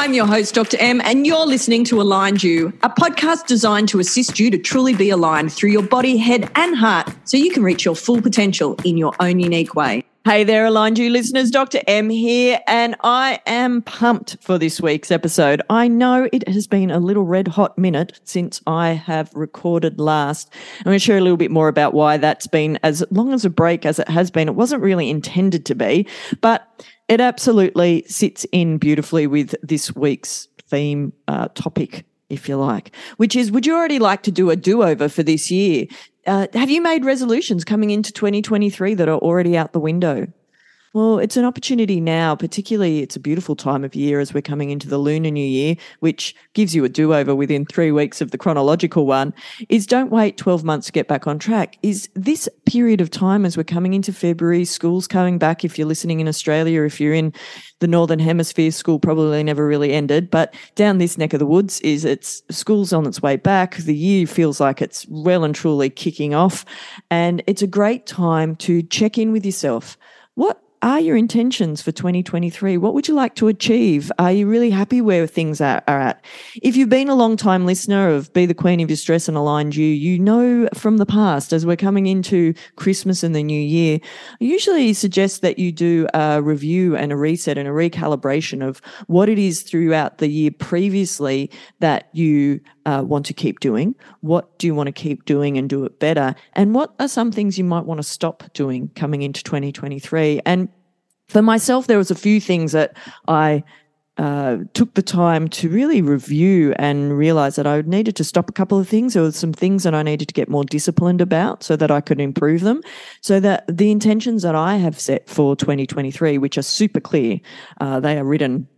I'm your host, Dr. M, and you're listening to Aligned You, a podcast designed to assist you to truly be aligned through your body, head, and heart so you can reach your full potential in your own unique way. Hey there, Aligned You listeners. Dr. M here, and I am pumped for this week's episode. I know it has been a little red hot minute since I have recorded last. I'm going to share a little bit more about why that's been as long as a break as it has been. It wasn't really intended to be, but it absolutely sits in beautifully with this week's theme uh, topic if you like, which is would you already like to do a do over for this year? Uh, have you made resolutions coming into 2023 that are already out the window? Well, it's an opportunity now, particularly it's a beautiful time of year as we're coming into the Lunar New Year, which gives you a do over within three weeks of the chronological one. Is don't wait 12 months to get back on track. Is this period of time as we're coming into February, school's coming back. If you're listening in Australia, if you're in the Northern Hemisphere, school probably never really ended. But down this neck of the woods is it's school's on its way back. The year feels like it's well and truly kicking off. And it's a great time to check in with yourself. What are your intentions for 2023? What would you like to achieve? Are you really happy where things are, are, at? If you've been a long time listener of Be the Queen of Your Stress and Aligned You, you know from the past, as we're coming into Christmas and the new year, I usually suggest that you do a review and a reset and a recalibration of what it is throughout the year previously that you uh, want to keep doing? What do you want to keep doing and do it better? And what are some things you might want to stop doing coming into 2023? And for myself, there was a few things that I uh, took the time to really review and realize that I needed to stop a couple of things. There were some things that I needed to get more disciplined about so that I could improve them. So that the intentions that I have set for 2023, which are super clear, uh, they are written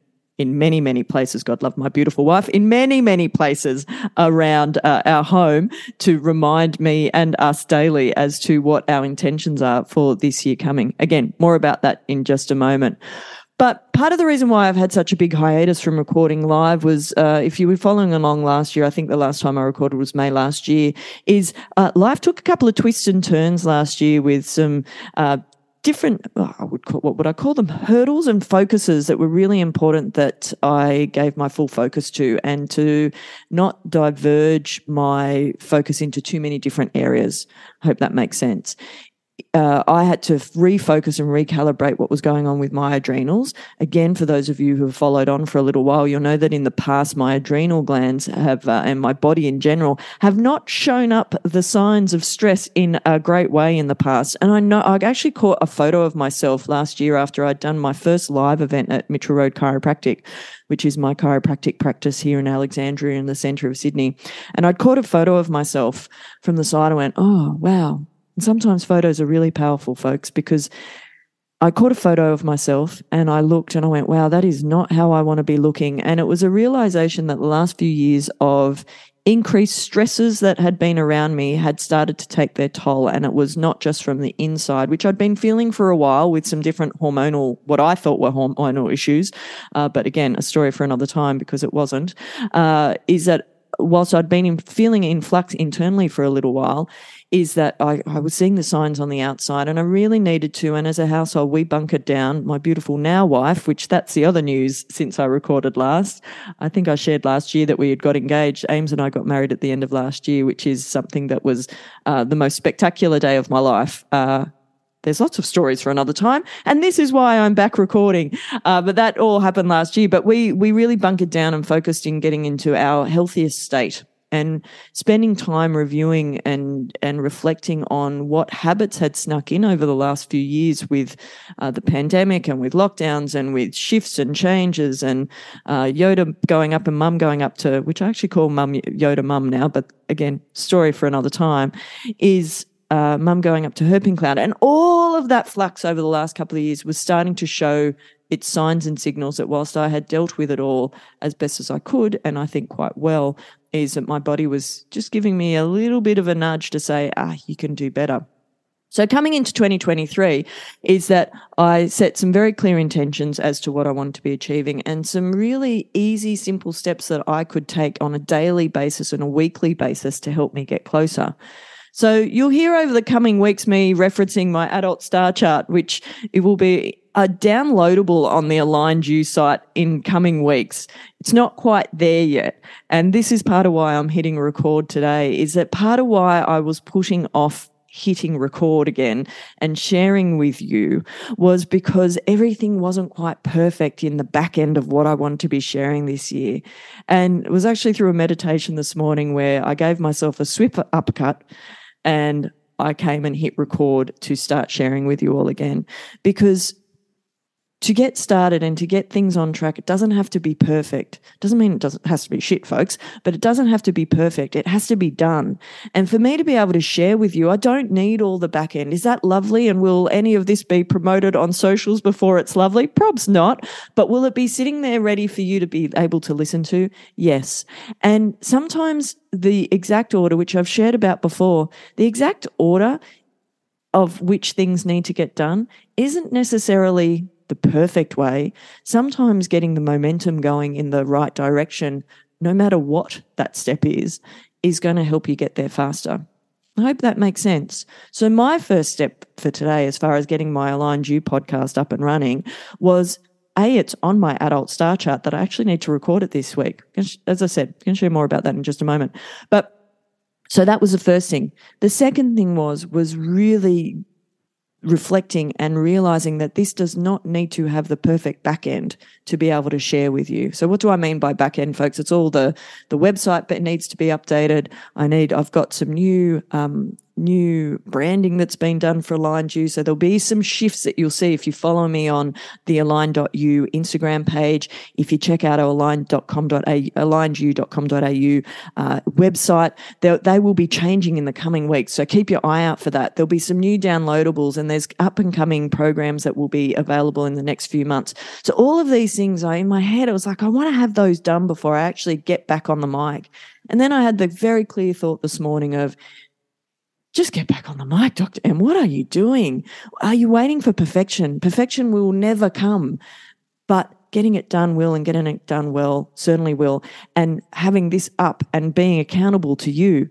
in many, many places. God love my beautiful wife in many, many places around uh, our home to remind me and us daily as to what our intentions are for this year coming. Again, more about that in just a moment. But part of the reason why I've had such a big hiatus from recording live was, uh, if you were following along last year, I think the last time I recorded was May last year, is uh, life took a couple of twists and turns last year with some uh, different I would call what would I call them hurdles and focuses that were really important that I gave my full focus to and to not diverge my focus into too many different areas. I hope that makes sense uh, I had to refocus and recalibrate what was going on with my adrenals. Again, for those of you who have followed on for a little while, you'll know that in the past, my adrenal glands have, uh, and my body in general, have not shown up the signs of stress in a great way in the past. And I know I actually caught a photo of myself last year after I'd done my first live event at Mitchell Road Chiropractic, which is my chiropractic practice here in Alexandria in the centre of Sydney. And I'd caught a photo of myself from the side. I went, oh, wow and sometimes photos are really powerful, folks, because I caught a photo of myself and I looked and I went, wow, that is not how I want to be looking. And it was a realization that the last few years of increased stresses that had been around me had started to take their toll. And it was not just from the inside, which I'd been feeling for a while with some different hormonal, what I thought were hormonal issues. Uh, but again, a story for another time because it wasn't, uh, is that whilst I'd been in, feeling in flux internally for a little while, is that I, I was seeing the signs on the outside and I really needed to. And as a household, we bunkered down my beautiful now wife, which that's the other news since I recorded last. I think I shared last year that we had got engaged. Ames and I got married at the end of last year, which is something that was uh, the most spectacular day of my life. Uh, there's lots of stories for another time, and this is why I'm back recording. Uh, but that all happened last year. But we we really bunkered down and focused in getting into our healthiest state and spending time reviewing and and reflecting on what habits had snuck in over the last few years with uh, the pandemic and with lockdowns and with shifts and changes and uh, Yoda going up and Mum going up to which I actually call Mum Yoda Mum now, but again, story for another time, is uh, mum going up to Herping Cloud. And all of that flux over the last couple of years was starting to show its signs and signals that whilst I had dealt with it all as best as I could, and I think quite well, is that my body was just giving me a little bit of a nudge to say, ah, you can do better. So coming into 2023 is that I set some very clear intentions as to what I wanted to be achieving and some really easy, simple steps that I could take on a daily basis and a weekly basis to help me get closer. So you'll hear over the coming weeks me referencing my adult star chart, which it will be are downloadable on the Aligned You site in coming weeks. It's not quite there yet. And this is part of why I'm hitting record today, is that part of why I was pushing off hitting record again and sharing with you was because everything wasn't quite perfect in the back end of what I want to be sharing this year. And it was actually through a meditation this morning where I gave myself a swift uppercut and I came and hit record to start sharing with you all again. Because to get started and to get things on track, it doesn't have to be perfect. Doesn't mean it doesn't has to be shit, folks, but it doesn't have to be perfect. It has to be done. And for me to be able to share with you, I don't need all the back end. Is that lovely? And will any of this be promoted on socials before it's lovely? Probs not. But will it be sitting there ready for you to be able to listen to? Yes. And sometimes the exact order, which I've shared about before, the exact order of which things need to get done isn't necessarily the perfect way, sometimes getting the momentum going in the right direction, no matter what that step is, is going to help you get there faster. I hope that makes sense. So, my first step for today, as far as getting my Aligned You podcast up and running, was a, it's on my adult star chart that I actually need to record it this week. As I said, I can share more about that in just a moment. But so that was the first thing. The second thing was was really reflecting and realizing that this does not need to have the perfect back end to be able to share with you. So what do I mean by back end, folks? It's all the the website that needs to be updated. I need. I've got some new um, new branding that's been done for Aligned You. So there'll be some shifts that you'll see if you follow me on the align.you Instagram page. If you check out our align.com.au, uh, website, they will be changing in the coming weeks. So keep your eye out for that. There'll be some new downloadables and there's up and coming programs that will be available in the next few months. So all of these things are in my head. I was like, I want to have those done before I actually get back on the mic. And then I had the very clear thought this morning of, just get back on the mic, Dr. M. What are you doing? Are you waiting for perfection? Perfection will never come, but getting it done will and getting it done well certainly will. And having this up and being accountable to you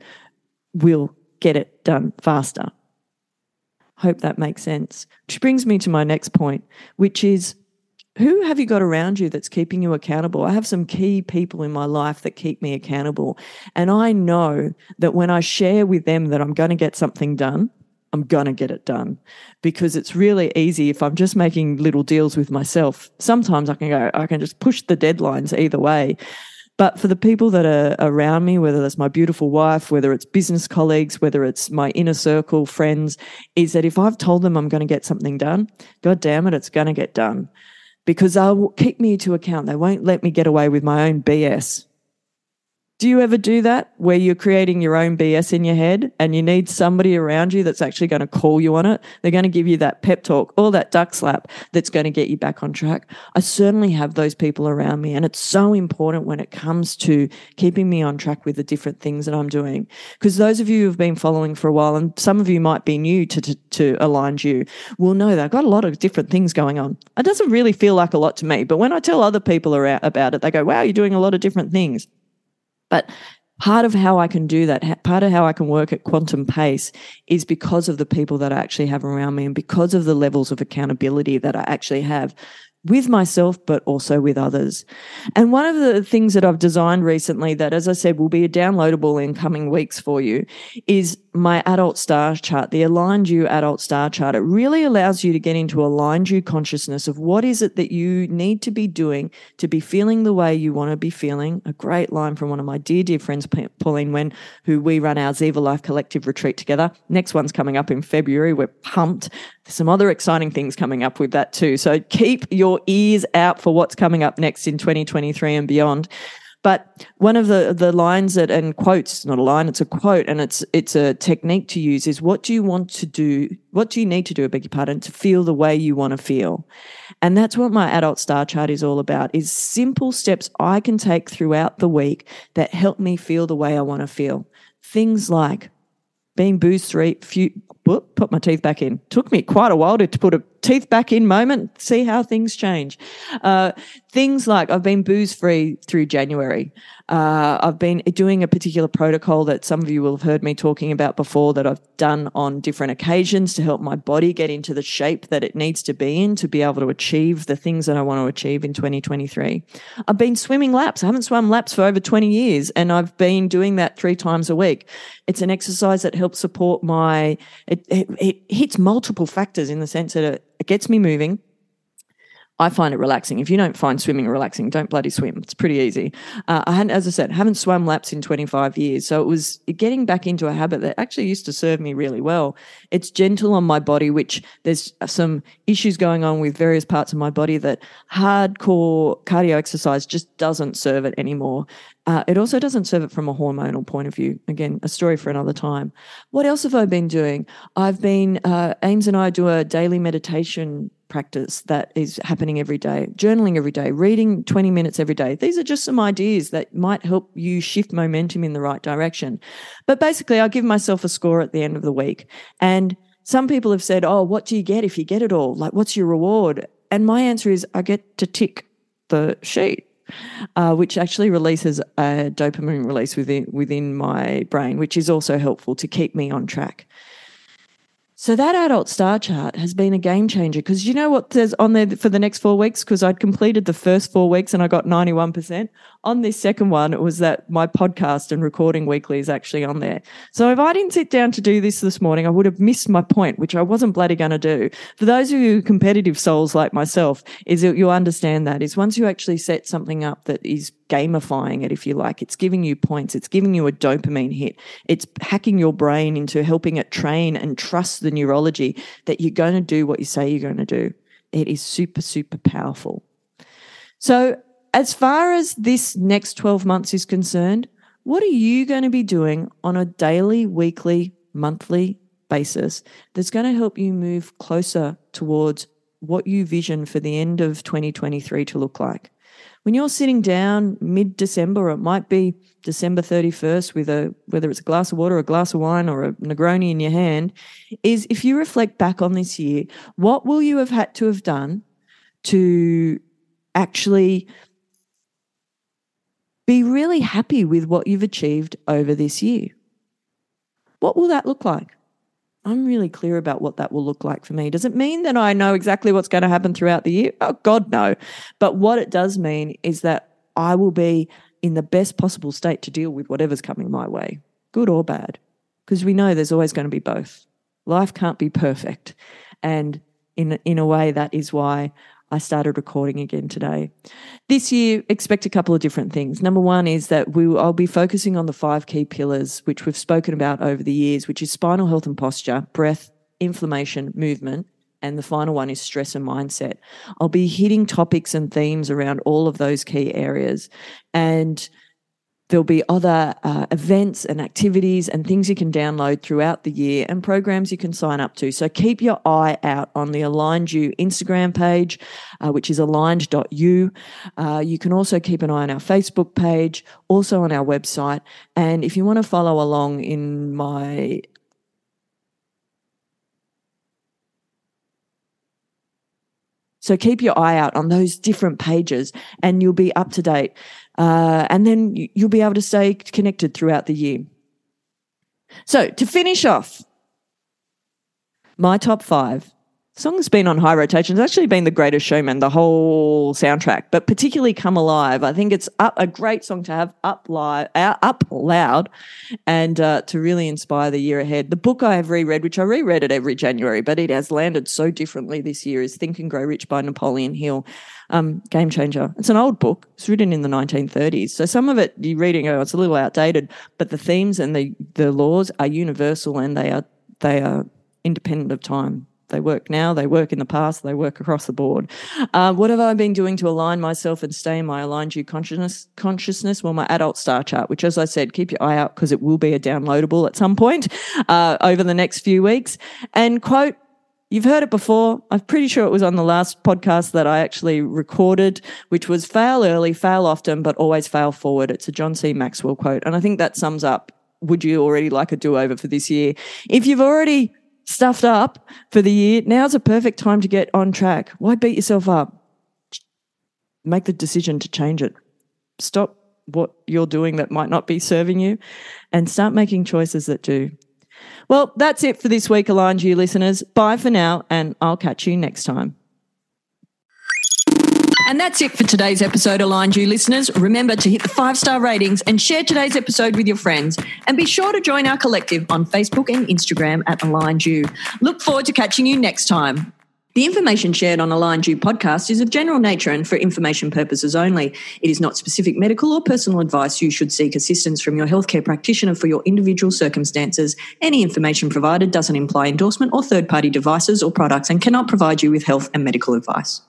will get it done faster. Hope that makes sense. Which brings me to my next point, which is who have you got around you that's keeping you accountable? I have some key people in my life that keep me accountable. And I know that when I share with them that I'm going to get something done, I'm going to get it done because it's really easy if I'm just making little deals with myself. Sometimes I can go, I can just push the deadlines either way. But for the people that are around me, whether that's my beautiful wife, whether it's business colleagues, whether it's my inner circle friends, is that if I've told them I'm going to get something done, God damn it, it's going to get done because they'll keep me to account. They won't let me get away with my own BS. Do you ever do that where you're creating your own BS in your head and you need somebody around you that's actually going to call you on it? They're going to give you that pep talk or that duck slap that's going to get you back on track. I certainly have those people around me and it's so important when it comes to keeping me on track with the different things that I'm doing. Because those of you who've been following for a while and some of you might be new to, to, to Aligned You will know that I've got a lot of different things going on. It doesn't really feel like a lot to me, but when I tell other people about it, they go, wow, you're doing a lot of different things. But part of how I can do that, part of how I can work at quantum pace is because of the people that I actually have around me and because of the levels of accountability that I actually have with myself, but also with others. And one of the things that I've designed recently that, as I said, will be a downloadable in coming weeks for you is my adult star chart, the aligned you adult star chart. It really allows you to get into aligned you consciousness of what is it that you need to be doing to be feeling the way you want to be feeling. A great line from one of my dear, dear friends, Pauline Wen, who we run our Ziva Life Collective retreat together. Next one's coming up in February. We're pumped. There's some other exciting things coming up with that too. So keep your ears out for what's coming up next in 2023 and beyond. But one of the, the lines that and quotes, not a line, it's a quote, and it's it's a technique to use is what do you want to do? What do you need to do, I beg your pardon, to feel the way you want to feel? And that's what my adult star chart is all about, is simple steps I can take throughout the week that help me feel the way I want to feel. Things like being booze free, whoop, put my teeth back in. Took me quite a while to, put a teeth back in moment, see how things change. Uh, things like I've been booze free through January. Uh, I've been doing a particular protocol that some of you will have heard me talking about before that I've done on different occasions to help my body get into the shape that it needs to be in to be able to achieve the things that I want to achieve in 2023. I've been swimming laps. I haven't swum laps for over 20 years and I've been doing that three times a week. It's an exercise that helps support my, it, it, it hits multiple factors in the sense that it, it gets me moving I find it relaxing. If you don't find swimming relaxing, don't bloody swim. It's pretty easy. Uh, I hadn't, as I said, haven't swum laps in 25 years. So it was getting back into a habit that actually used to serve me really well. It's gentle on my body, which there's some issues going on with various parts of my body that hardcore cardio exercise just doesn't serve it anymore. Uh, it also doesn't serve it from a hormonal point of view. Again, a story for another time. What else have I been doing? I've been, uh, Ames and I do a daily meditation practice that is happening every day, journaling every day, reading 20 minutes every day. These are just some ideas that might help you shift momentum in the right direction. But basically, I give myself a score at the end of the week. And some people have said, Oh, what do you get if you get it all? Like, what's your reward? And my answer is, I get to tick the sheet. Uh, which actually releases a dopamine release within within my brain, which is also helpful to keep me on track. So that adult star chart has been a game changer because you know what says on there for the next four weeks? Because I'd completed the first four weeks and I got 91%. On this second one, it was that my podcast and recording weekly is actually on there. So if I didn't sit down to do this this morning, I would have missed my point, which I wasn't bloody going to do. For those of you competitive souls like myself, is that you understand that is once you actually set something up that is gamifying it, if you like. It's giving you points. It's giving you a dopamine hit. It's hacking your brain into helping it train and trust the neurology that you're going to do what you say you're going to do. It is super, super powerful. So, as far as this next 12 months is concerned, what are you going to be doing on a daily, weekly, monthly basis that's going to help you move closer towards what you vision for the end of 2023 to look like? When you're sitting down mid December, it might be December 31st with a, whether it's a glass of water, a glass of wine, or a Negroni in your hand, is if you reflect back on this year, what will you have had to have done to actually be really happy with what you've achieved over this year? What will that look like? I'm really clear about what that will look like for me. Does it mean that I know exactly what's going to happen throughout the year? Oh, God, no. But what it does mean is that I will be in the best possible state to deal with whatever's coming my way, good or bad, because we know there's always going to be both. Life can't be perfect. And in, in a way, that is why I started recording again today. This year, expect a couple of different things. Number one is that we, I'll be focusing on the five key pillars, which we've spoken about over the years, which is spinal health and posture, breath, inflammation, movement, and the final one is stress and mindset. I'll be hitting topics and themes around all of those key areas. And There'll be other uh, events and activities and things you can download throughout the year and programs you can sign up to. So keep your eye out on the Aligned You Instagram page, uh, which is aligned.you. Uh, you can also keep an eye on our Facebook page, also on our website. And if you want to follow along in my So keep your eye out on those different pages and you'll be up to date. Uh, and then you'll be able to stay connected throughout the year. So to finish off, my top five song's been on high rotation. It's actually been the greatest showman, the whole soundtrack, but particularly Come Alive. I think it's up, a great song to have up live, up loud, and uh, to really inspire the year ahead. The book I have reread, which I reread it every January, but it has landed so differently this year, is Think and Grow Rich by Napoleon Hill. Um, game changer. It's an old book. It's written in the 1930s. So some of it you're reading, oh, it's a little outdated, but the themes and the, the laws are universal and they are they are independent of time. They work now, they work in the past, they work across the board. Uh, what have I been doing to align myself and stay in my aligned you consciousness? Consciousness, well, my adult star chart, which, as I said, keep your eye out because it will be a downloadable at some point uh, over the next few weeks. And quote, You've heard it before. I'm pretty sure it was on the last podcast that I actually recorded, which was fail early, fail often, but always fail forward. It's a John C. Maxwell quote. And I think that sums up would you already like a do over for this year? If you've already stuffed up for the year, now's a perfect time to get on track. Why beat yourself up? Make the decision to change it. Stop what you're doing that might not be serving you and start making choices that do. Well, that's it for this week, Aligned You listeners. Bye for now, and I'll catch you next time. And that's it for today's episode, Aligned You listeners. Remember to hit the five star ratings and share today's episode with your friends. And be sure to join our collective on Facebook and Instagram at Aligned You. Look forward to catching you next time. The information shared on Aligned You podcast is of general nature and for information purposes only. It is not specific medical or personal advice. You should seek assistance from your healthcare practitioner for your individual circumstances. Any information provided doesn't imply endorsement or third party devices or products and cannot provide you with health and medical advice.